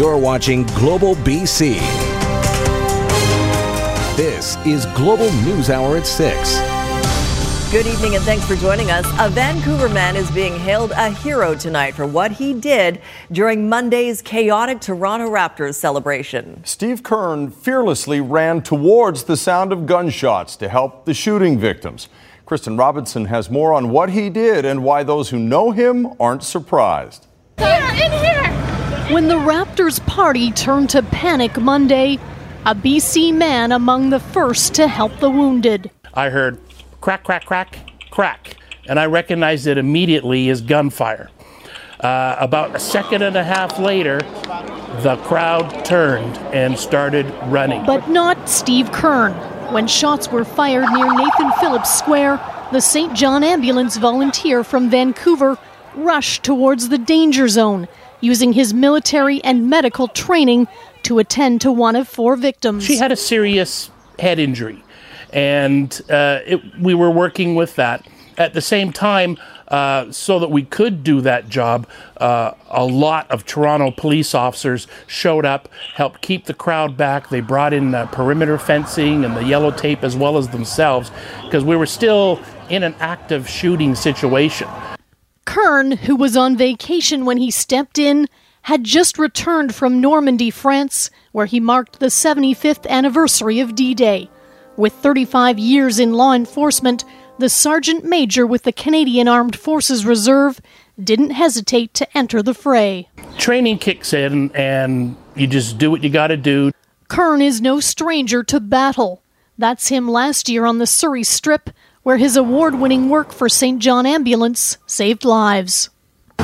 You're watching Global BC. This is Global News Hour at 6. Good evening and thanks for joining us. A Vancouver man is being hailed a hero tonight for what he did during Monday's chaotic Toronto Raptors celebration. Steve Kern fearlessly ran towards the sound of gunshots to help the shooting victims. Kristen Robinson has more on what he did and why those who know him aren't surprised. Here, in here! When the Raptors party turned to panic Monday, a BC man among the first to help the wounded. I heard crack, crack, crack, crack, and I recognized it immediately as gunfire. Uh, about a second and a half later, the crowd turned and started running. But not Steve Kern. When shots were fired near Nathan Phillips Square, the St. John ambulance volunteer from Vancouver rushed towards the danger zone, using his military and medical training to attend to one of four victims. She had a serious head injury, and uh, it, we were working with that. At the same time, uh, so that we could do that job, uh, a lot of Toronto police officers showed up, helped keep the crowd back. They brought in uh, perimeter fencing and the yellow tape as well as themselves, because we were still in an active shooting situation. Kern, who was on vacation when he stepped in, had just returned from Normandy, France, where he marked the 75th anniversary of D Day. With 35 years in law enforcement, the sergeant major with the Canadian Armed Forces Reserve didn't hesitate to enter the fray. Training kicks in, and you just do what you got to do. Kern is no stranger to battle. That's him last year on the Surrey Strip, where his award winning work for St. John Ambulance saved lives.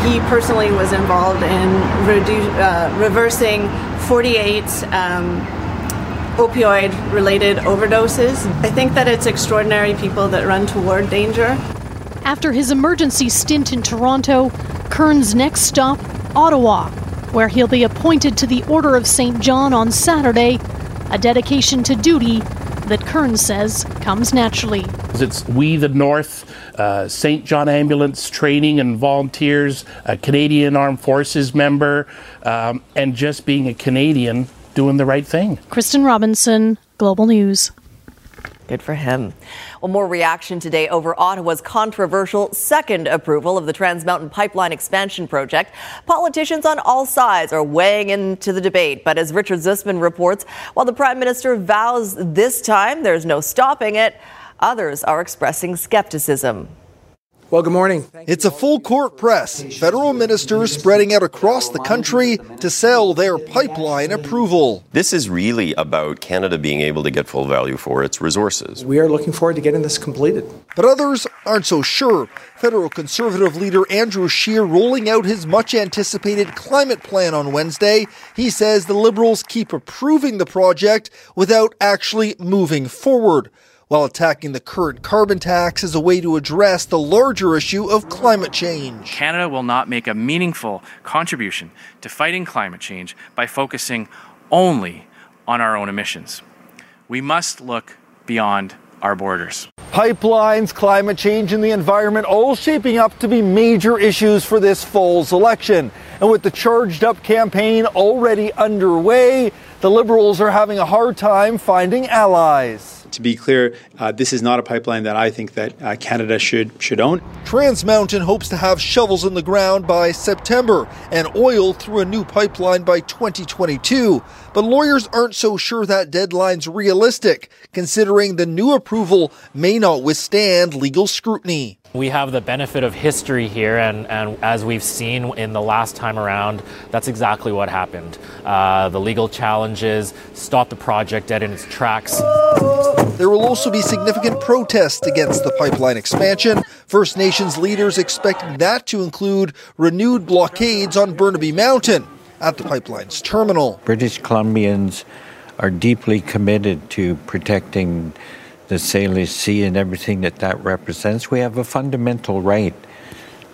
He personally was involved in redu- uh, reversing 48 um, opioid related overdoses. I think that it's extraordinary people that run toward danger. After his emergency stint in Toronto, Kern's next stop, Ottawa, where he'll be appointed to the Order of St. John on Saturday, a dedication to duty that Kern says comes naturally. It's We the North, uh, St. John Ambulance training and volunteers, a Canadian Armed Forces member, um, and just being a Canadian doing the right thing. Kristen Robinson, Global News. Good for him. Well, more reaction today over Ottawa's controversial second approval of the Trans Mountain Pipeline expansion project. Politicians on all sides are weighing into the debate. But as Richard Zussman reports, while the Prime Minister vows this time there's no stopping it, others are expressing skepticism. Well, good morning. It's a full court press. Federal ministers spreading out across the country to sell their pipeline approval. This is really about Canada being able to get full value for its resources. We are looking forward to getting this completed. But others aren't so sure. Federal Conservative leader Andrew Scheer rolling out his much anticipated climate plan on Wednesday. He says the Liberals keep approving the project without actually moving forward while attacking the current carbon tax as a way to address the larger issue of climate change. Canada will not make a meaningful contribution to fighting climate change by focusing only on our own emissions. We must look beyond our borders. Pipelines, climate change, and the environment all shaping up to be major issues for this fall's election. And with the charged up campaign already underway, the Liberals are having a hard time finding allies to be clear, uh, this is not a pipeline that I think that uh, Canada should should own. Trans Mountain hopes to have shovels in the ground by September and oil through a new pipeline by 2022. But lawyers aren't so sure that deadline's realistic, considering the new approval may not withstand legal scrutiny. We have the benefit of history here, and, and as we've seen in the last time around, that's exactly what happened. Uh, the legal challenges stopped the project dead in its tracks. There will also be significant protests against the pipeline expansion. First Nations leaders expect that to include renewed blockades on Burnaby Mountain at the pipeline's terminal. British Columbians are deeply committed to protecting the Salish Sea and everything that that represents. We have a fundamental right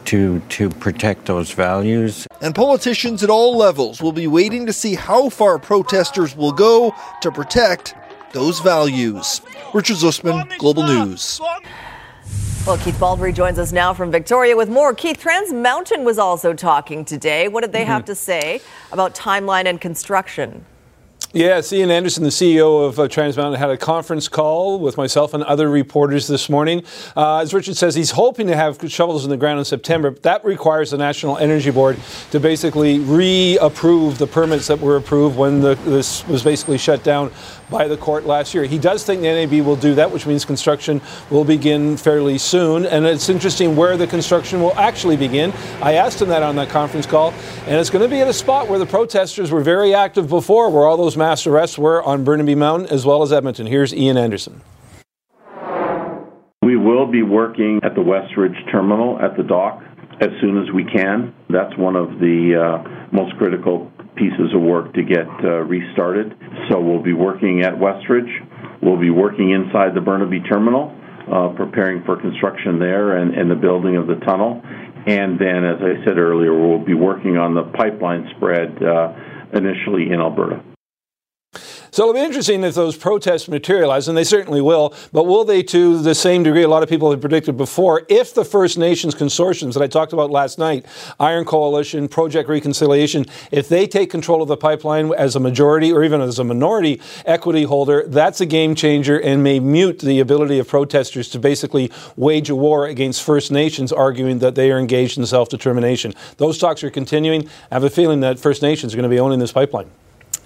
to to protect those values. And politicians at all levels will be waiting to see how far protesters will go to protect those values. Richard Zussman, Global News. Well, Keith Baldry joins us now from Victoria with more. Keith, Trans Mountain was also talking today. What did they mm-hmm. have to say about timeline and construction? Yes, Ian Anderson, the CEO of uh, Trans Mountain, had a conference call with myself and other reporters this morning. Uh, as Richard says, he's hoping to have shovels in the ground in September. That requires the National Energy Board to basically reapprove the permits that were approved when the, this was basically shut down by the court last year. He does think the NEB will do that, which means construction will begin fairly soon. And it's interesting where the construction will actually begin. I asked him that on that conference call, and it's going to be at a spot where the protesters were very active before, where all those mass arrests were on Burnaby Mountain as well as Edmonton. Here's Ian Anderson. We will be working at the Westridge terminal at the dock as soon as we can. That's one of the uh, most critical pieces of work to get uh, restarted. So we'll be working at Westridge. We'll be working inside the Burnaby terminal, uh, preparing for construction there and, and the building of the tunnel. And then, as I said earlier, we'll be working on the pipeline spread uh, initially in Alberta. So it'll be interesting if those protests materialize, and they certainly will. But will they, to the same degree a lot of people have predicted before, if the First Nations consortiums that I talked about last night, Iron Coalition, Project Reconciliation, if they take control of the pipeline as a majority or even as a minority equity holder, that's a game changer and may mute the ability of protesters to basically wage a war against First Nations, arguing that they are engaged in self determination. Those talks are continuing. I have a feeling that First Nations are going to be owning this pipeline.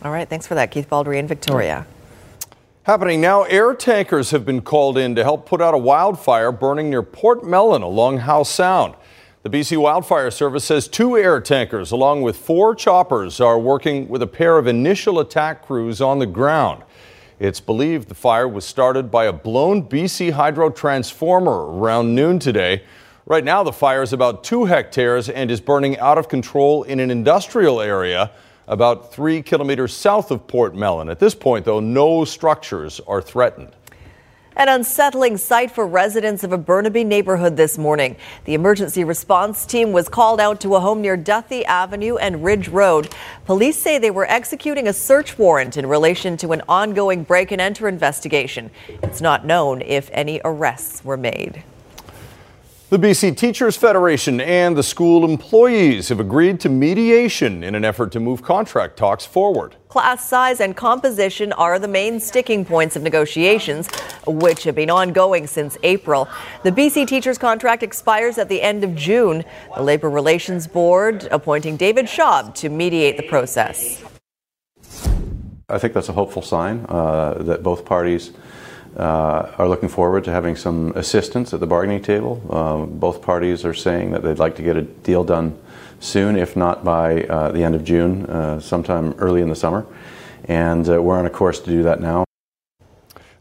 All right, thanks for that, Keith Baldry in Victoria. Happening now, air tankers have been called in to help put out a wildfire burning near Port Mellon along Howe Sound. The BC Wildfire Service says two air tankers, along with four choppers, are working with a pair of initial attack crews on the ground. It's believed the fire was started by a blown BC Hydro transformer around noon today. Right now, the fire is about two hectares and is burning out of control in an industrial area about three kilometers south of Port Mellon. At this point, though, no structures are threatened. An unsettling sight for residents of a Burnaby neighborhood this morning. The emergency response team was called out to a home near Duthie Avenue and Ridge Road. Police say they were executing a search warrant in relation to an ongoing break and enter investigation. It's not known if any arrests were made. The BC Teachers Federation and the school employees have agreed to mediation in an effort to move contract talks forward. Class size and composition are the main sticking points of negotiations, which have been ongoing since April. The BC Teachers contract expires at the end of June. The Labor Relations Board appointing David Schaub to mediate the process. I think that's a hopeful sign uh, that both parties uh, are looking forward to having some assistance at the bargaining table. Uh, both parties are saying that they'd like to get a deal done soon, if not by uh, the end of June, uh, sometime early in the summer. And uh, we're on a course to do that now.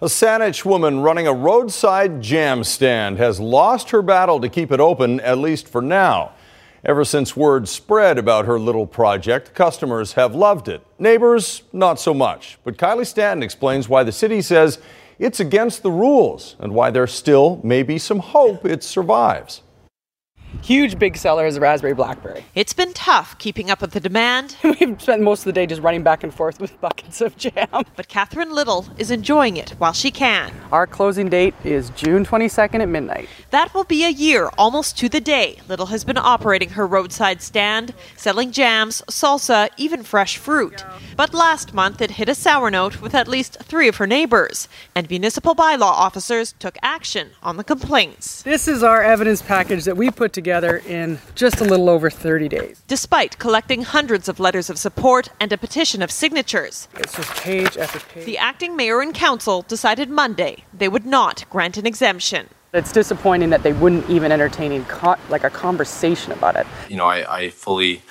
A Saanich woman running a roadside jam stand has lost her battle to keep it open, at least for now. Ever since word spread about her little project, customers have loved it. Neighbors, not so much. But Kylie Stanton explains why the city says it's against the rules and why there still may be some hope it survives. Huge big seller is raspberry blackberry. It's been tough keeping up with the demand. We've spent most of the day just running back and forth with buckets of jam. But Catherine Little is enjoying it while she can. Our closing date is June 22nd at midnight. That will be a year almost to the day Little has been operating her roadside stand, selling jams, salsa, even fresh fruit. But last month it hit a sour note with at least three of her neighbors, and municipal bylaw officers took action on the complaints. This is our evidence package that we put together together in just a little over 30 days. Despite collecting hundreds of letters of support and a petition of signatures, it's just page after page. The acting mayor and council decided Monday they would not grant an exemption. It's disappointing that they wouldn't even entertain co- like a conversation about it. You know, I, I fully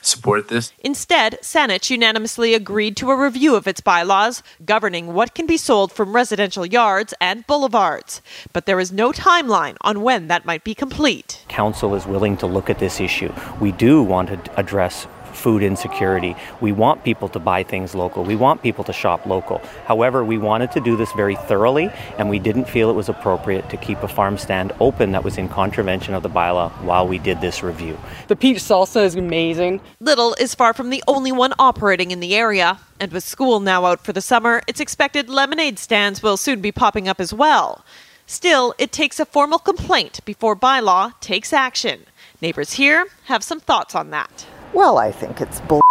support this. Instead, Saanich unanimously agreed to a review of its bylaws governing what can be sold from residential yards and boulevards. But there is no timeline on when that might be complete. Council is willing to look at this issue. We do want to address food insecurity. We want people to buy things local. We want people to shop local. However, we wanted to do this very thoroughly, and we didn't feel it was appropriate to keep a farm stand open that was in contravention of the bylaw while we did this review. The peach salsa is amazing. Little is far from the only one operating in the area. And with school now out for the summer, it's expected lemonade stands will soon be popping up as well. Still, it takes a formal complaint before bylaw takes action. Neighbors here have some thoughts on that. Well, I think it's bull.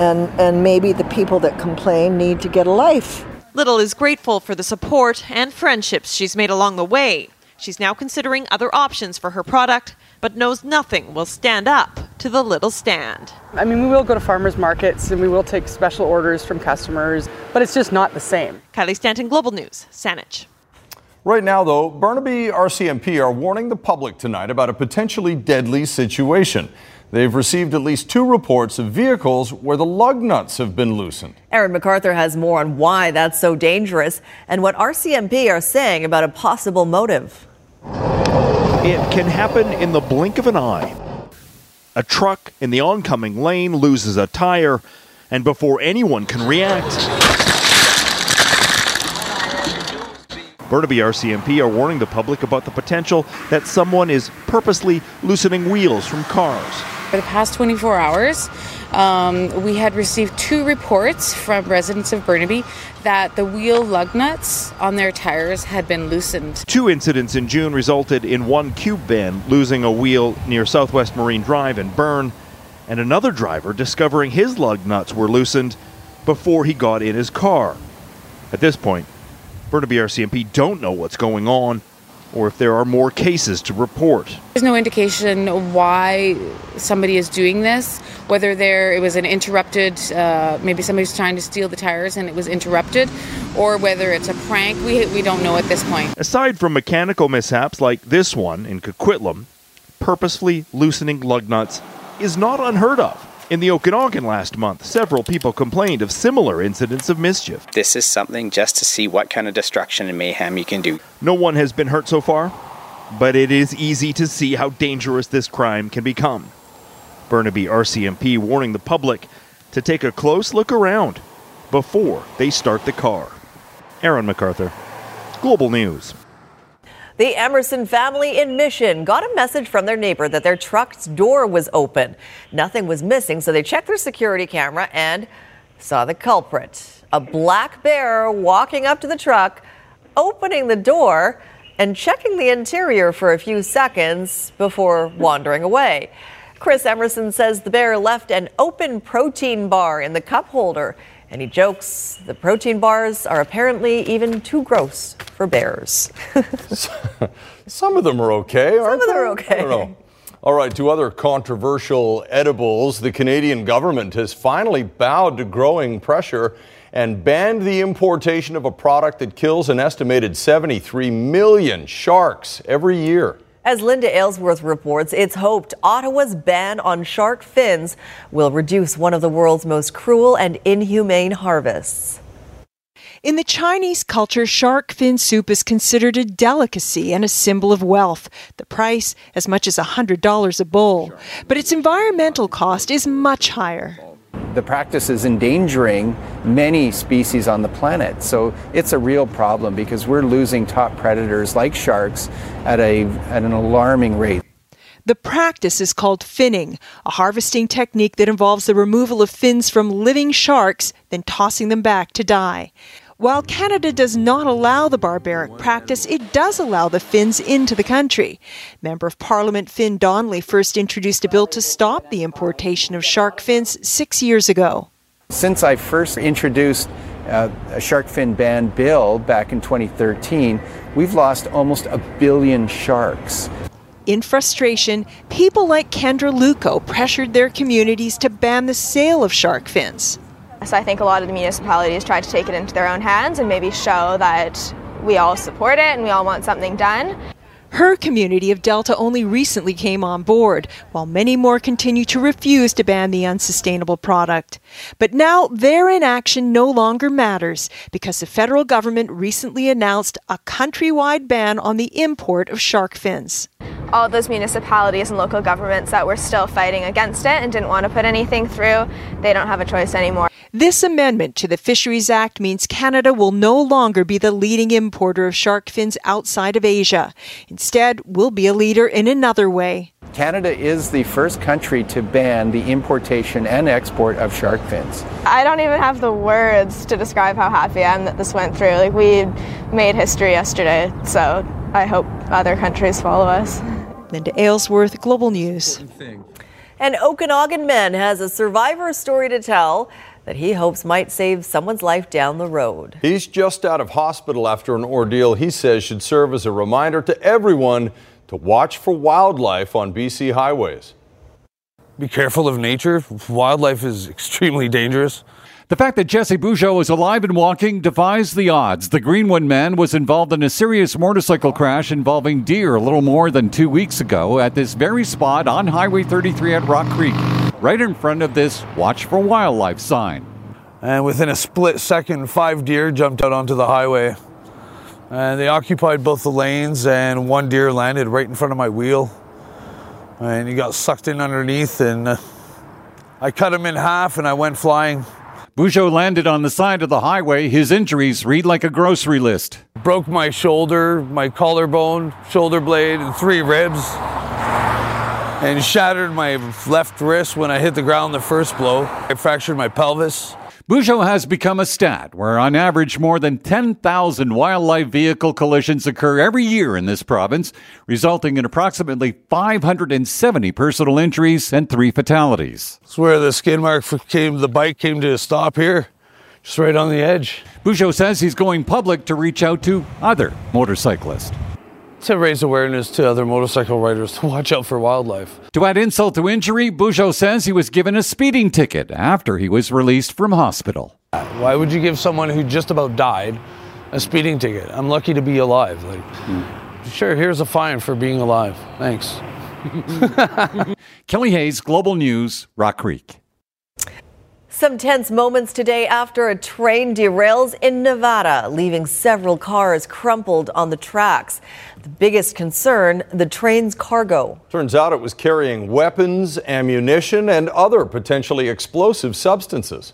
And, and maybe the people that complain need to get a life. Little is grateful for the support and friendships she's made along the way. She's now considering other options for her product, but knows nothing will stand up to the little stand. I mean, we will go to farmers markets and we will take special orders from customers, but it's just not the same. Kylie Stanton, Global News, Saanich. Right now, though, Burnaby RCMP are warning the public tonight about a potentially deadly situation. They've received at least two reports of vehicles where the lug nuts have been loosened. Aaron MacArthur has more on why that's so dangerous and what RCMP are saying about a possible motive. It can happen in the blink of an eye. A truck in the oncoming lane loses a tire, and before anyone can react, Burnaby RCMP are warning the public about the potential that someone is purposely loosening wheels from cars. For the past 24 hours, um, we had received two reports from residents of Burnaby that the wheel lug nuts on their tires had been loosened. Two incidents in June resulted in one cube van losing a wheel near Southwest Marine Drive in Burn, and another driver discovering his lug nuts were loosened before he got in his car. At this point, Burnaby RCMP don't know what's going on or if there are more cases to report. There's no indication why somebody is doing this, whether there it was an interrupted, uh, maybe somebody's trying to steal the tires and it was interrupted, or whether it's a prank. We, we don't know at this point. Aside from mechanical mishaps like this one in Coquitlam, purposefully loosening lug nuts is not unheard of. In the Okanagan last month, several people complained of similar incidents of mischief. This is something just to see what kind of destruction and mayhem you can do. No one has been hurt so far, but it is easy to see how dangerous this crime can become. Burnaby RCMP warning the public to take a close look around before they start the car. Aaron MacArthur, Global News. The Emerson family in Mission got a message from their neighbor that their truck's door was open. Nothing was missing, so they checked their security camera and saw the culprit a black bear walking up to the truck, opening the door, and checking the interior for a few seconds before wandering away. Chris Emerson says the bear left an open protein bar in the cup holder. And he jokes the protein bars are apparently even too gross for bears. Some of them are okay, aren't Some of them are okay. I don't know. All right, to other controversial edibles, the Canadian government has finally bowed to growing pressure and banned the importation of a product that kills an estimated 73 million sharks every year. As Linda Aylesworth reports, it's hoped Ottawa's ban on shark fins will reduce one of the world's most cruel and inhumane harvests. In the Chinese culture, shark fin soup is considered a delicacy and a symbol of wealth. The price, as much as $100 a bowl. But its environmental cost is much higher. The practice is endangering many species on the planet. So it's a real problem because we're losing top predators like sharks at, a, at an alarming rate. The practice is called finning, a harvesting technique that involves the removal of fins from living sharks, then tossing them back to die. While Canada does not allow the barbaric practice, it does allow the fins into the country. Member of Parliament Fin Donnelly first introduced a bill to stop the importation of shark fins six years ago. Since I first introduced uh, a shark fin ban bill back in 2013, we've lost almost a billion sharks. In frustration, people like Kendra Luco pressured their communities to ban the sale of shark fins. So I think a lot of the municipalities try to take it into their own hands and maybe show that we all support it and we all want something done. Her community of Delta only recently came on board, while many more continue to refuse to ban the unsustainable product. But now their inaction no longer matters because the federal government recently announced a countrywide ban on the import of shark fins. All those municipalities and local governments that were still fighting against it and didn't want to put anything through, they don't have a choice anymore. This amendment to the Fisheries Act means Canada will no longer be the leading importer of shark fins outside of Asia. Instead, we'll be a leader in another way. Canada is the first country to ban the importation and export of shark fins. I don't even have the words to describe how happy I am that this went through. Like, we made history yesterday, so I hope other countries follow us. Linda Aylesworth, Global News. An Okanagan man has a survivor story to tell that he hopes might save someone's life down the road. He's just out of hospital after an ordeal he says should serve as a reminder to everyone to watch for wildlife on BC highways. Be careful of nature. Wildlife is extremely dangerous. The fact that Jesse Bugeaud is alive and walking defies the odds. The Greenwood man was involved in a serious motorcycle crash involving deer a little more than two weeks ago at this very spot on Highway 33 at Rock Creek, right in front of this Watch for Wildlife sign. And within a split second, five deer jumped out onto the highway. And they occupied both the lanes, and one deer landed right in front of my wheel. And he got sucked in underneath, and uh, I cut him in half and I went flying. Bugeaud landed on the side of the highway. His injuries read like a grocery list. Broke my shoulder, my collarbone, shoulder blade, and three ribs. And shattered my left wrist when I hit the ground the first blow. I fractured my pelvis. Bugeaud has become a stat where, on average, more than 10,000 wildlife vehicle collisions occur every year in this province, resulting in approximately 570 personal injuries and three fatalities. It's where the skid mark came, the bike came to a stop here, just right on the edge. Bugeaud says he's going public to reach out to other motorcyclists. To raise awareness to other motorcycle riders to watch out for wildlife. To add insult to injury, Bugeaud says he was given a speeding ticket after he was released from hospital. Why would you give someone who just about died a speeding ticket? I'm lucky to be alive. Like, sure, here's a fine for being alive. Thanks. Kelly Hayes, Global News, Rock Creek. Some tense moments today after a train derails in Nevada, leaving several cars crumpled on the tracks. The biggest concern the train's cargo. Turns out it was carrying weapons, ammunition, and other potentially explosive substances.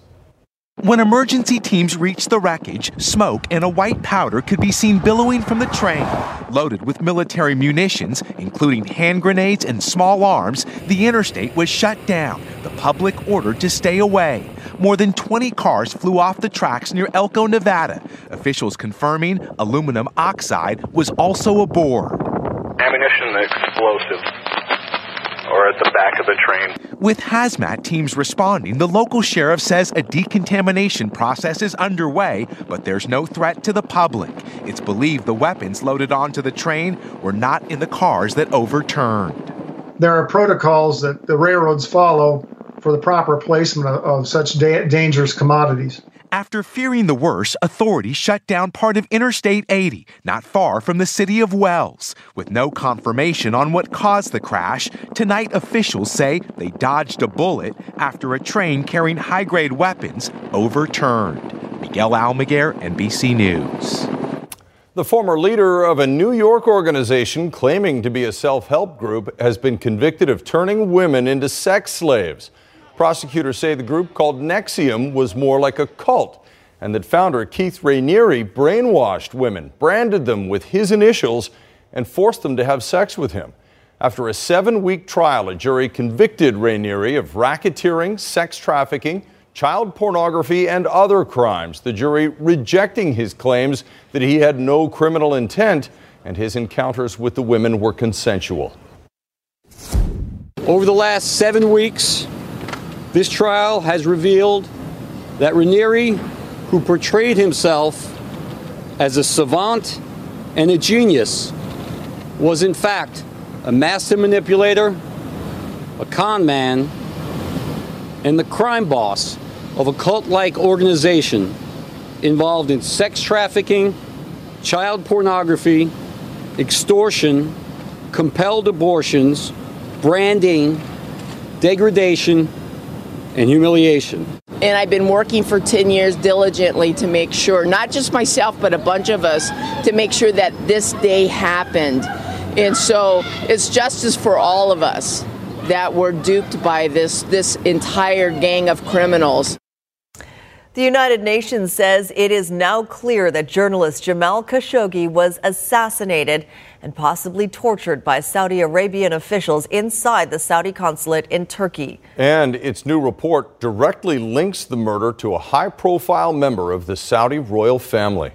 When emergency teams reached the wreckage, smoke and a white powder could be seen billowing from the train. Loaded with military munitions, including hand grenades and small arms, the interstate was shut down, the public ordered to stay away. More than 20 cars flew off the tracks near Elko, Nevada. Officials confirming aluminum oxide was also aboard. Ammunition explosives or at the back of the train. With hazmat teams responding, the local sheriff says a decontamination process is underway, but there's no threat to the public. It's believed the weapons loaded onto the train were not in the cars that overturned. There are protocols that the railroads follow for the proper placement of, of such da- dangerous commodities. After fearing the worst, authorities shut down part of Interstate 80, not far from the city of Wells. With no confirmation on what caused the crash, tonight officials say they dodged a bullet after a train carrying high grade weapons overturned. Miguel Almaguer, NBC News. The former leader of a New York organization claiming to be a self help group has been convicted of turning women into sex slaves. Prosecutors say the group called NXIVM was more like a cult, and that founder Keith Raniere brainwashed women, branded them with his initials, and forced them to have sex with him. After a seven week trial, a jury convicted Raniere of racketeering, sex trafficking, child pornography, and other crimes. The jury rejecting his claims that he had no criminal intent and his encounters with the women were consensual. Over the last seven weeks, this trial has revealed that Raniere, who portrayed himself as a savant and a genius, was in fact a master manipulator, a con man, and the crime boss of a cult like organization involved in sex trafficking, child pornography, extortion, compelled abortions, branding, degradation, and humiliation. And I've been working for 10 years diligently to make sure, not just myself, but a bunch of us, to make sure that this day happened. And so it's justice for all of us that were duped by this, this entire gang of criminals. The United Nations says it is now clear that journalist Jamal Khashoggi was assassinated and possibly tortured by Saudi Arabian officials inside the Saudi consulate in Turkey. And its new report directly links the murder to a high profile member of the Saudi royal family.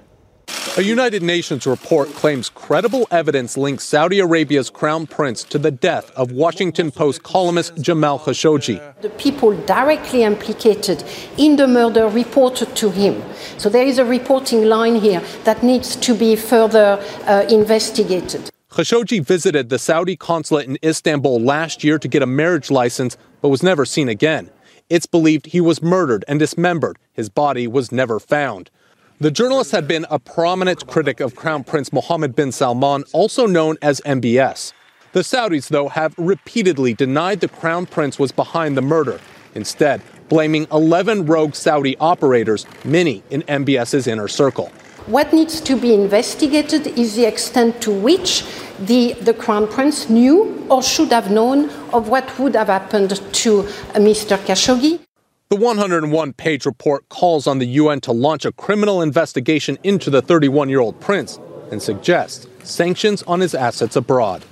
A United Nations report claims credible evidence links Saudi Arabia's crown prince to the death of Washington Post columnist Jamal Khashoggi. The people directly implicated in the murder reported to him. So there is a reporting line here that needs to be further uh, investigated. Khashoggi visited the Saudi consulate in Istanbul last year to get a marriage license, but was never seen again. It's believed he was murdered and dismembered. His body was never found. The journalist had been a prominent critic of Crown Prince Mohammed bin Salman, also known as MBS. The Saudis, though, have repeatedly denied the Crown Prince was behind the murder, instead, blaming 11 rogue Saudi operators, many in MBS's inner circle. What needs to be investigated is the extent to which the, the Crown Prince knew or should have known of what would have happened to Mr. Khashoggi. The 101 page report calls on the UN to launch a criminal investigation into the 31 year old prince and suggests sanctions on his assets abroad.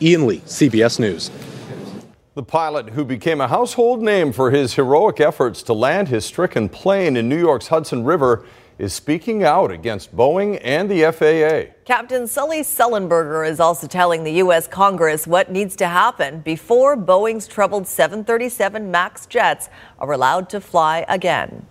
Ian Lee, CBS News. The pilot who became a household name for his heroic efforts to land his stricken plane in New York's Hudson River is speaking out against Boeing and the FAA. Captain Sully Sullenberger is also telling the U.S. Congress what needs to happen before Boeing's troubled 737 MAX jets are allowed to fly again.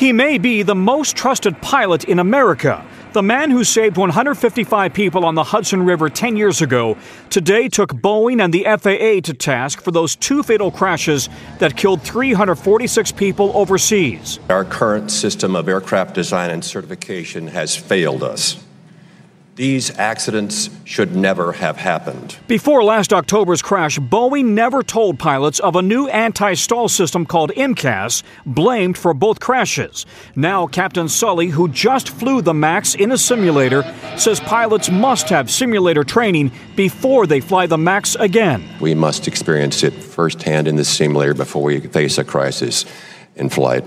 He may be the most trusted pilot in America. The man who saved 155 people on the Hudson River 10 years ago today took Boeing and the FAA to task for those two fatal crashes that killed 346 people overseas. Our current system of aircraft design and certification has failed us. These accidents should never have happened. Before last October's crash, Boeing never told pilots of a new anti stall system called MCAS, blamed for both crashes. Now, Captain Sully, who just flew the MAX in a simulator, says pilots must have simulator training before they fly the MAX again. We must experience it firsthand in the simulator before we face a crisis in flight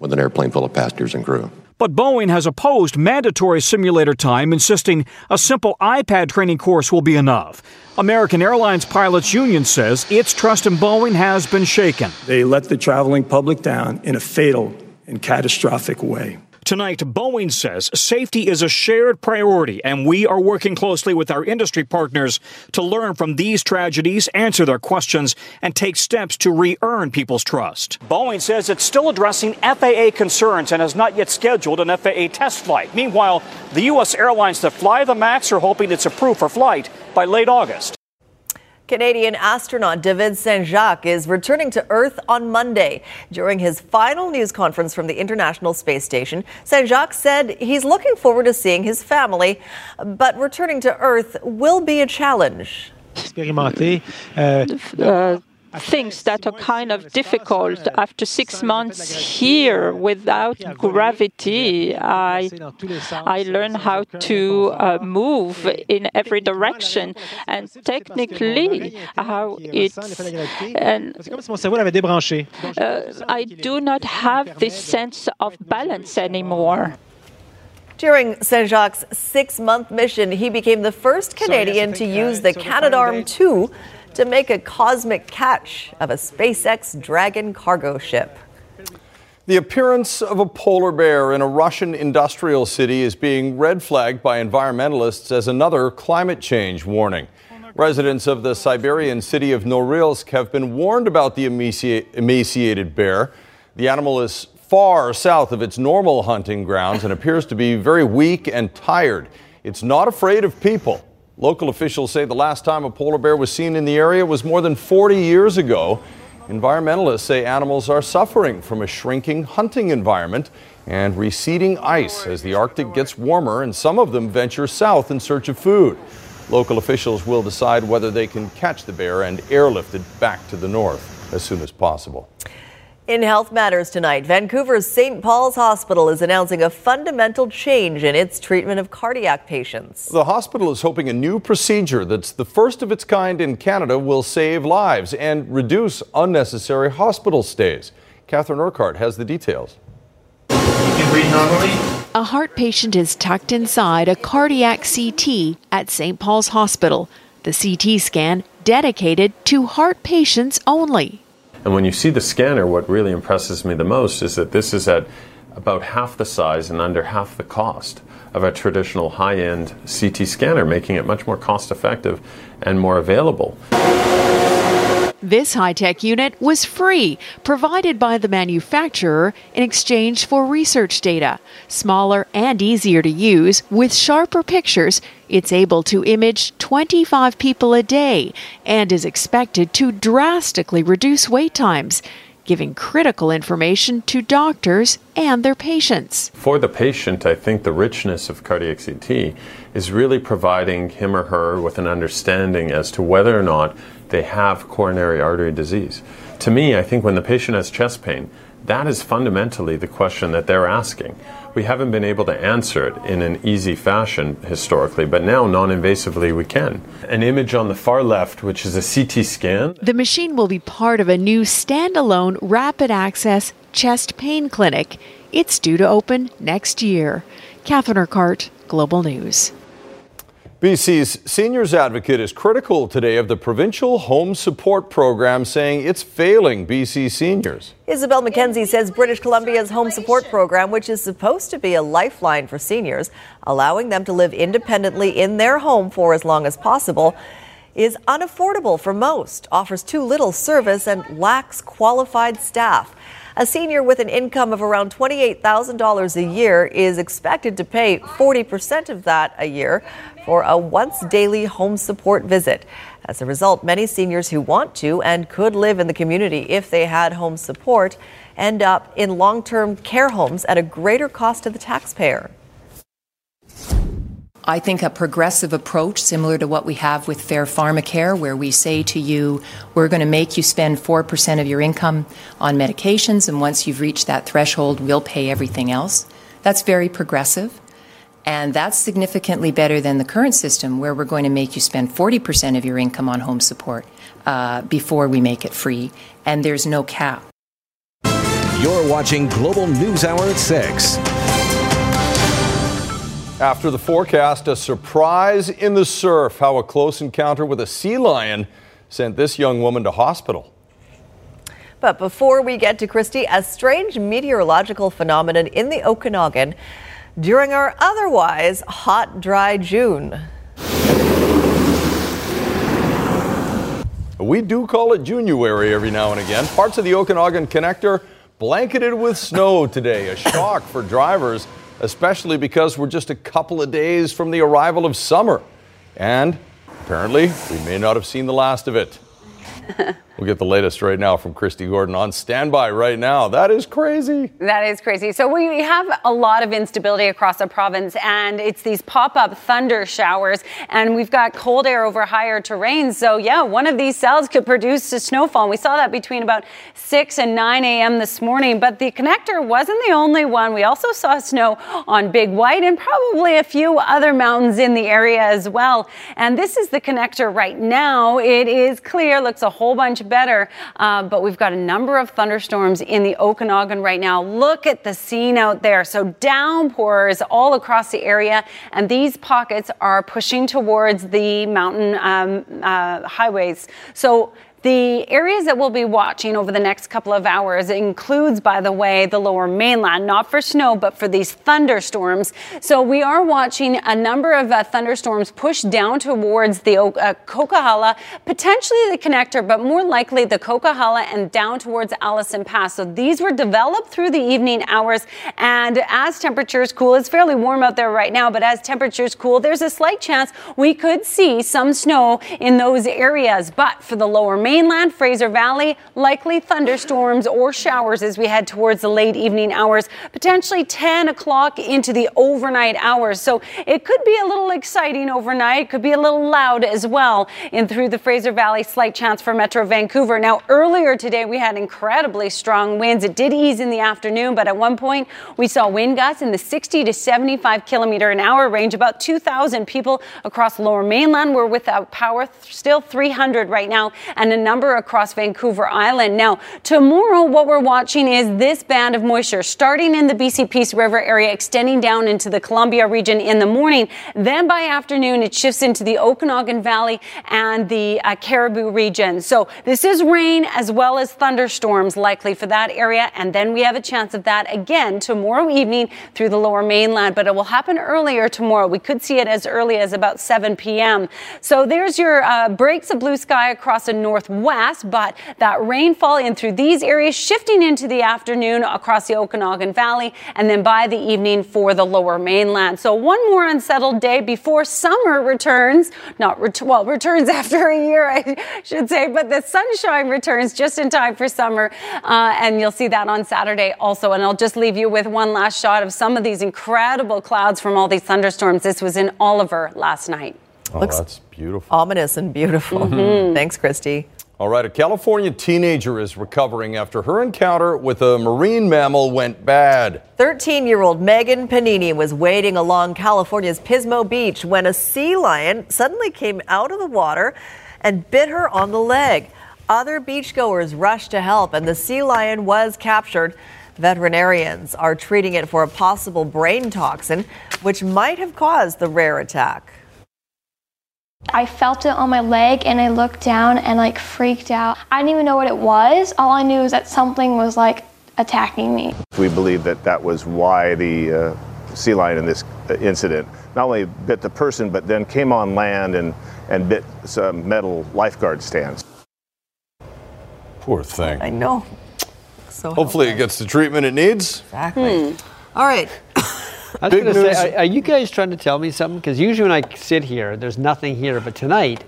with an airplane full of passengers and crew. But Boeing has opposed mandatory simulator time, insisting a simple iPad training course will be enough. American Airlines Pilots Union says its trust in Boeing has been shaken. They let the traveling public down in a fatal and catastrophic way. Tonight, Boeing says safety is a shared priority, and we are working closely with our industry partners to learn from these tragedies, answer their questions, and take steps to re earn people's trust. Boeing says it's still addressing FAA concerns and has not yet scheduled an FAA test flight. Meanwhile, the U.S. airlines that fly the MAX are hoping it's approved for flight by late August. Canadian astronaut David Saint Jacques is returning to Earth on Monday. During his final news conference from the International Space Station, Saint Jacques said he's looking forward to seeing his family, but returning to Earth will be a challenge. Uh, things that are kind of difficult. After six months here without gravity, I, I learned how to uh, move in every direction and technically how it's. And, uh, I do not have this sense of balance anymore. During Saint Jacques' six month mission, he became the first Canadian to use the Canadarm2 to make a cosmic catch of a SpaceX Dragon cargo ship. The appearance of a polar bear in a Russian industrial city is being red flagged by environmentalists as another climate change warning. Residents of the Siberian city of Norilsk have been warned about the emaciated bear. The animal is far south of its normal hunting grounds and appears to be very weak and tired. It's not afraid of people. Local officials say the last time a polar bear was seen in the area was more than 40 years ago. Environmentalists say animals are suffering from a shrinking hunting environment and receding ice as the Arctic gets warmer and some of them venture south in search of food. Local officials will decide whether they can catch the bear and airlift it back to the north as soon as possible. In Health Matters tonight, Vancouver's St. Paul's Hospital is announcing a fundamental change in its treatment of cardiac patients. The hospital is hoping a new procedure that's the first of its kind in Canada will save lives and reduce unnecessary hospital stays. Catherine Urquhart has the details. You can breathe normally. A heart patient is tucked inside a cardiac CT at St. Paul's Hospital. The CT scan dedicated to heart patients only. And when you see the scanner, what really impresses me the most is that this is at about half the size and under half the cost of a traditional high end CT scanner, making it much more cost effective and more available. This high tech unit was free, provided by the manufacturer in exchange for research data. Smaller and easier to use, with sharper pictures, it's able to image 25 people a day and is expected to drastically reduce wait times giving critical information to doctors and their patients. For the patient, I think the richness of cardiac CT is really providing him or her with an understanding as to whether or not they have coronary artery disease. To me, I think when the patient has chest pain, that is fundamentally the question that they're asking. We haven't been able to answer it in an easy fashion historically, but now non invasively we can. An image on the far left, which is a CT scan. The machine will be part of a new standalone rapid access chest pain clinic. It's due to open next year. Catherine Urquhart, Global News. BC's seniors advocate is critical today of the provincial home support program, saying it's failing BC seniors. Isobel Mackenzie says British Columbia's home support program, which is supposed to be a lifeline for seniors, allowing them to live independently in their home for as long as possible, is unaffordable for most, offers too little service, and lacks qualified staff. A senior with an income of around $28,000 a year is expected to pay 40% of that a year for a once daily home support visit. As a result, many seniors who want to and could live in the community if they had home support end up in long term care homes at a greater cost to the taxpayer. I think a progressive approach, similar to what we have with Fair Pharmacare, where we say to you, we're going to make you spend 4% of your income on medications, and once you've reached that threshold, we'll pay everything else. That's very progressive. And that's significantly better than the current system, where we're going to make you spend 40% of your income on home support uh, before we make it free, and there's no cap. You're watching Global News Hour at 6. After the forecast, a surprise in the surf. How a close encounter with a sea lion sent this young woman to hospital. But before we get to Christy, a strange meteorological phenomenon in the Okanagan during our otherwise hot, dry June. We do call it January every now and again. Parts of the Okanagan Connector blanketed with snow today, a shock for drivers, especially because we're just a couple of days from the arrival of summer. And apparently, we may not have seen the last of it. we'll get the latest right now from Christy Gordon on standby right now. That is crazy. That is crazy. So we have a lot of instability across the province, and it's these pop-up thunder showers, and we've got cold air over higher terrain. So yeah, one of these cells could produce a snowfall. We saw that between about 6 and 9 a.m. this morning, but the connector wasn't the only one. We also saw snow on Big White and probably a few other mountains in the area as well. And this is the connector right now. It is clear, looks a whole bunch better, uh, but we've got a number of thunderstorms in the Okanagan right now. Look at the scene out there. So downpours all across the area, and these pockets are pushing towards the mountain um, uh, highways. So the areas that we'll be watching over the next couple of hours includes, by the way, the lower mainland, not for snow, but for these thunderstorms. So we are watching a number of uh, thunderstorms push down towards the uh, Coquihalla, potentially the connector, but more likely the Coquihalla and down towards Allison Pass. So these were developed through the evening hours. And as temperatures cool, it's fairly warm out there right now, but as temperatures cool, there's a slight chance we could see some snow in those areas. But for the lower mainland, mainland, Fraser Valley, likely thunderstorms or showers as we head towards the late evening hours, potentially 10 o'clock into the overnight hours. So it could be a little exciting overnight, could be a little loud as well in through the Fraser Valley. Slight chance for Metro Vancouver. Now, earlier today, we had incredibly strong winds. It did ease in the afternoon, but at one point, we saw wind gusts in the 60 to 75 kilometer an hour range. About 2,000 people across lower mainland were without power, still 300 right now, and an number across Vancouver Island. Now, tomorrow, what we're watching is this band of moisture starting in the BC Peace River area, extending down into the Columbia region in the morning. Then by afternoon, it shifts into the Okanagan Valley and the uh, Cariboo region. So this is rain as well as thunderstorms likely for that area. And then we have a chance of that again tomorrow evening through the lower mainland, but it will happen earlier tomorrow. We could see it as early as about 7 p.m. So there's your uh, breaks of blue sky across the northwest, but that rainfall in through these areas shifting into the afternoon across the Okanagan Valley and then by the evening for the lower mainland. So one more unsettled day before summer returns, not ret- well, returns after a year, I should say, but the sunshine returns just in time for summer. Uh, and you'll see that on Saturday also. And I'll just leave you with one last shot of some of these incredible clouds from all these thunderstorms. This was in Oliver last night. Oh, Looks that's beautiful. Ominous and beautiful. Mhm. Thanks, Christy. All right, a California teenager is recovering after her encounter with a marine mammal went bad. 13 year old Megan Panini was wading along California's Pismo Beach when a sea lion suddenly came out of the water and bit her on the leg. Other beachgoers rushed to help, and the sea lion was captured. Veterinarians are treating it for a possible brain toxin, which might have caused the rare attack. I felt it on my leg and I looked down and like freaked out. I didn't even know what it was. All I knew was that something was like attacking me. We believe that that was why the uh, sea lion in this uh, incident not only bit the person, but then came on land and, and bit some metal lifeguard stands. Poor thing. I know. So Hopefully, it gets the treatment it needs. Exactly. All right. I was going to say, are, are you guys trying to tell me something? Because usually when I sit here, there's nothing here, but tonight,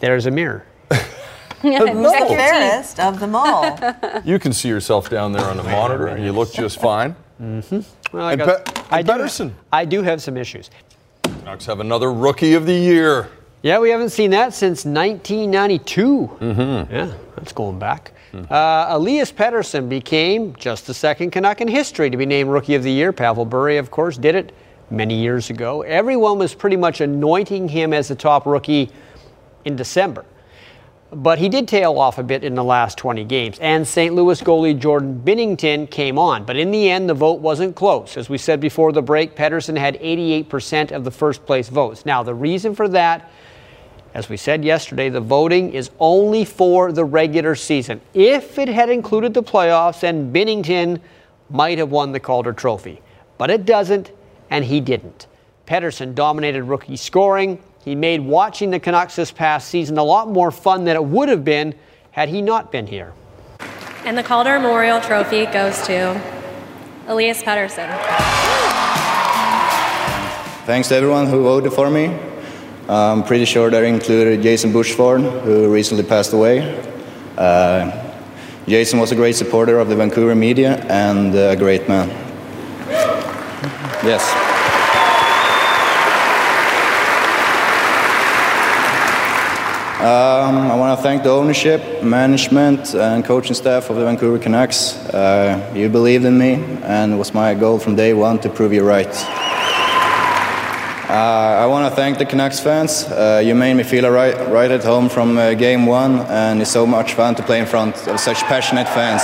there's a mirror. the fairest of them all. You can see yourself down there on the monitor. And you look just fine. Mm-hmm. Well, I, And got, Pe- I, do, Pettersson. I do have some issues. Canucks have another rookie of the year. Yeah, we haven't seen that since 1992. Mm-hmm. Yeah, that's going back. Uh, Elias Pettersson became just the second Canuck in history to be named Rookie of the Year. Pavel Bure, of course, did it many years ago. Everyone was pretty much anointing him as the top rookie in December. But he did tail off a bit in the last 20 games, and St. Louis goalie Jordan Binnington came on. But in the end, the vote wasn't close. As we said before the break, Pettersson had 88% of the first place votes. Now, the reason for that as we said yesterday, the voting is only for the regular season. If it had included the playoffs, then Binnington might have won the Calder Trophy. But it doesn't, and he didn't. Pettersson dominated rookie scoring. He made watching the Canucks this past season a lot more fun than it would have been had he not been here. And the Calder Memorial Trophy goes to Elias Pettersson. Thanks to everyone who voted for me. I'm pretty sure that included Jason Botchford, who recently passed away. Uh, Jason was a great supporter of the Vancouver media and a great man. Yes. Um, I want to thank the ownership, management, and coaching staff of the Vancouver Canucks. Uh, you believed in me, and it was my goal from day one to prove you right. Uh, I want to thank the Canucks fans. Uh, you made me feel right, right at home from uh, game one, and it's so much fun to play in front of such passionate fans.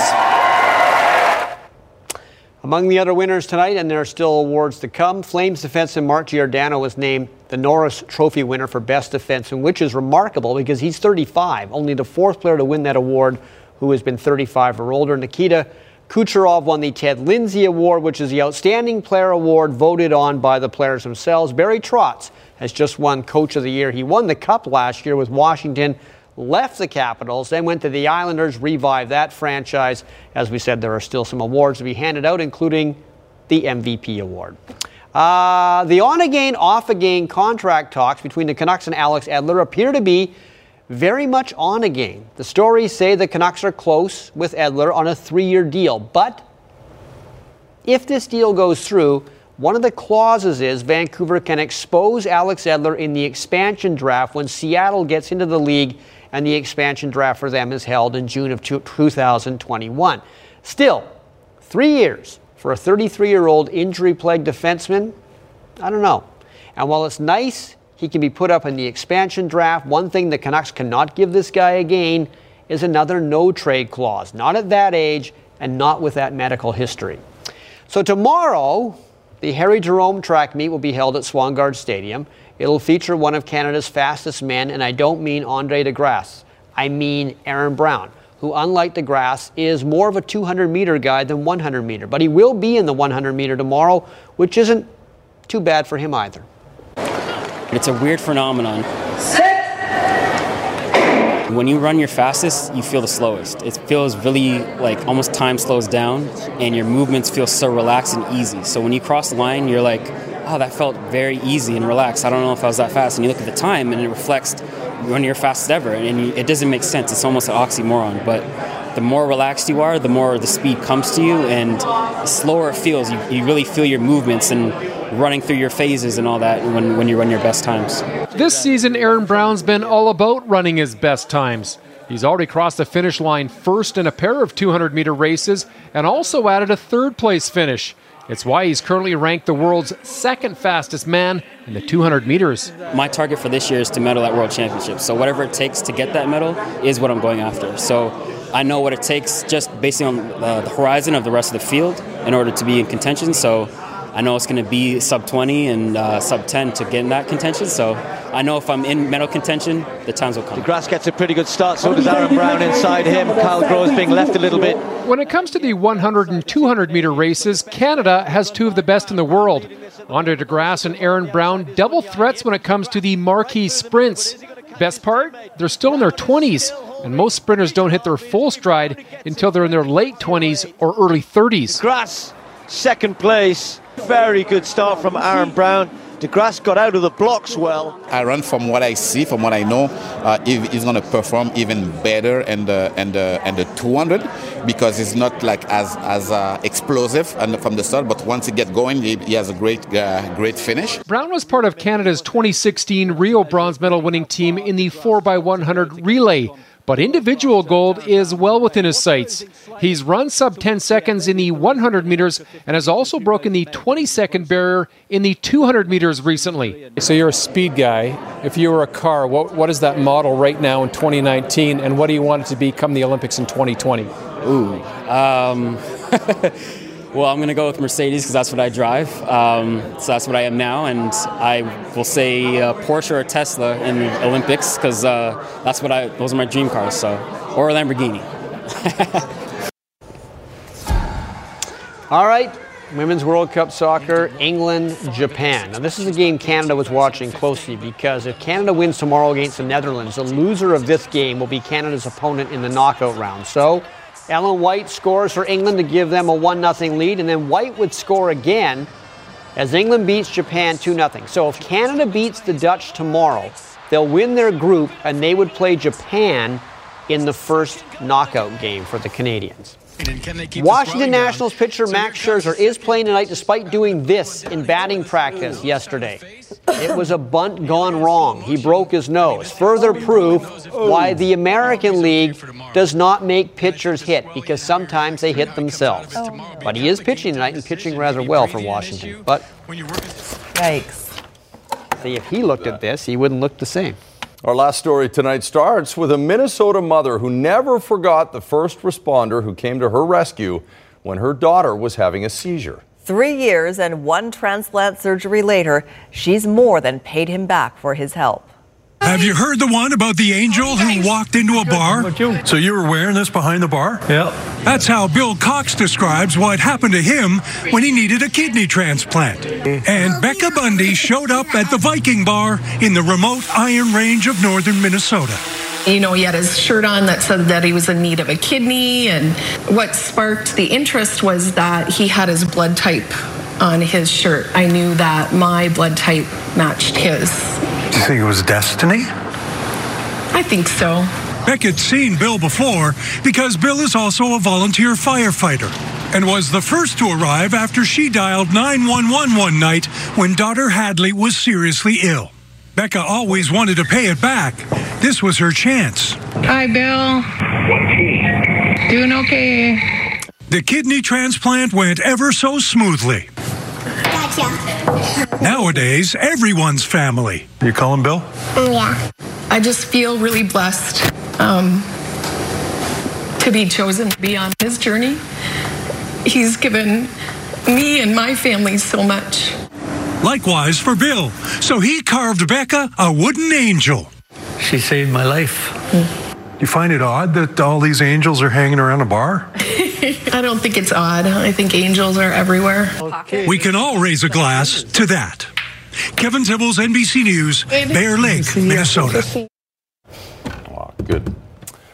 Among the other winners tonight, and there are still awards to come, Flames defenseman Mark Giordano was named the Norris Trophy winner for Best Defenseman, which is remarkable because he's 35, only the fourth player to win that award who has been 35 or older. Nikita Kucherov won the Ted Lindsay Award, which is the Outstanding Player Award voted on by the players themselves. Barry Trotz has just won Coach of the Year. He won the Cup last year with Washington, left the Capitals, then went to the Islanders, revived that franchise. As we said, there are still some awards to be handed out, including the MVP award. Uh, the on again, off again contract talks between the Canucks and Alex Edler appear to be very much on again. The stories say the Canucks are close with Edler on a three year deal. But if this deal goes through, one of the clauses is Vancouver can expose Alex Edler in the expansion draft when Seattle gets into the league and the expansion draft for them is held in June of 2021. Still, three years for a 33 year old injury plagued defenseman, I don't know. And while it's nice He can be put up in the expansion draft. One thing the Canucks cannot give this guy again is another no trade clause. Not at that age and not with that medical history. So tomorrow, the Harry Jerome track meet will be held at Swangard Stadium. It'll feature one of Canada's fastest men, and I don't mean Andre DeGrasse. I mean Aaron Brown, who, unlike DeGrasse, is more of a 200 meter guy than 100 meter. But he will be in the 100 meter tomorrow, which isn't too bad for him either. It's a weird phenomenon. When you run your fastest, you feel the slowest. It feels really like almost time slows down and your movements feel so relaxed and easy. So when you cross the line, you're like, oh, that felt very easy and relaxed. I don't know if I was that fast. And you look at the time and it reflects when you're fastest ever. And it doesn't make sense. It's almost an oxymoron. But the more relaxed you are, the more the speed comes to you and the slower it feels. You, you really feel your movements and running through your phases and all that when, when you run your best times. This season, Aaron Brown's been all about running his best times. He's already crossed the finish line first in a pair of 200 meter races and also added a third place finish. It's why he's currently ranked the world's second fastest man in the 200 meters. My target for this year is to medal at World Championships. So whatever it takes to get that medal is what I'm going after. So I know what it takes just based on uh, the horizon of the rest of the field in order to be in contention. So I know it's going to be sub 20 and uh, sub 10 to get in that contention. So I know if I'm in medal contention, the times will come. DeGrasse gets a pretty good start, so does Aaron Brown inside him. Kyle Groves being left a little bit. When it comes to the 100 and 200 meter races, Canada has two of the best in the world. Andre DeGrasse and Aaron Brown double threats when it comes to the marquee sprints. Best part, they're still in their 20s, and most sprinters don't hit their full stride until they're in their late 20s or early 30s. DeGrasse, second place. Very good start from Aaron Brown. DeGrasse got out of the blocks well. I run from what I see, from what I know. Uh, he's going to perform even better in the and the and the 200 because it's not like as as uh, explosive and from the start. But once he gets going, he, he has a great uh, great finish. Brown was part of Canada's 2016 Rio bronze medal winning team in the 4x100 relay but individual gold is well within his sights. He's run sub 10 seconds in the 100 meters and has also broken the 20 second barrier in the 200 meters recently. So you're a speed guy. If you were a car, what, what is that model right now in 2019, and what do you want it to be come the Olympics in 2020? Ooh. Um, Well, I'm going to go with Mercedes because that's what I drive. Um, so that's what I am now, and I will say uh, Porsche or Tesla in Olympics because uh, that's what I. Those are my dream cars. So, or a Lamborghini. All right, Women's World Cup soccer, England, Japan. Now, this is a game Canada was watching closely because if Canada wins tomorrow against the Netherlands, the loser of this game will be Canada's opponent in the knockout round. So, Ellen White scores for England to give them a 1 0 lead, and then White would score again as England beats Japan 2 0. So if Canada beats the Dutch tomorrow, they'll win their group and they would play Japan in the first knockout game for the Canadians. Washington Nationals pitcher Max Scherzer is playing tonight despite doing this in batting practice yesterday. It was a bunt gone wrong. He broke his nose. Further proof why the American League does not make pitchers hit because sometimes they hit themselves. But he is pitching tonight and pitching rather well for Washington. But yikes. See, if he looked at this, he wouldn't look the same. Our last story tonight starts with a Minnesota mother who never forgot the first responder who came to her rescue when her daughter was having a seizure. Three years and one transplant surgery later, she's more than paid him back for his help. Have you heard the one about the angel who walked into a bar? So you were wearing this behind the bar? Yeah. That's how Bill Cox describes what happened to him when he needed a kidney transplant. And Becca Bundy showed up at the Viking Bar in the remote Iron Range of northern Minnesota. You know, he had his shirt on that said that he was in need of a kidney. And what sparked the interest was that he had his blood type on his shirt. I knew that my blood type matched his. Do you think it was destiny? I think so. Beck had seen Bill before because Bill is also a volunteer firefighter and was the first to arrive after she dialed 911 one night when daughter Hadley was seriously ill. Becca always wanted to pay it back. This was her chance. Hi, Bill. Doing okay. The kidney transplant went ever so smoothly. Gotcha. Nowadays, everyone's family. You calling Bill? Yeah. I just feel really blessed um, to be chosen to be on his journey. He's given me and my family so much. Likewise for Bill. So he carved Becca a wooden angel. She saved my life. You find it odd that all these angels are hanging around a bar? I don't think it's odd. I think angels are everywhere. We can all raise a glass to that. Kevin Tibbles, NBC News, Bear Lake, Minnesota. Ah, good.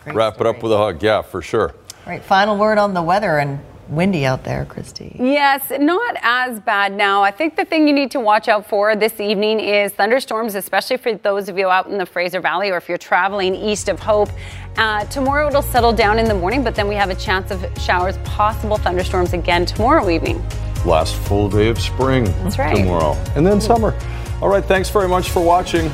Wrap it up with a hug. Yeah, for sure. Right, final word on the weather and windy out there, Christy. Yes, not as bad now. I think the thing you need to watch out for this evening is thunderstorms, especially for those of you out in the Fraser Valley or if you're traveling east of Hope. Uh, tomorrow it'll settle down in the morning, but then we have a chance of showers, possible thunderstorms again tomorrow evening. Last full day of spring That's right. tomorrow. And then summer. All right, thanks very much for watching.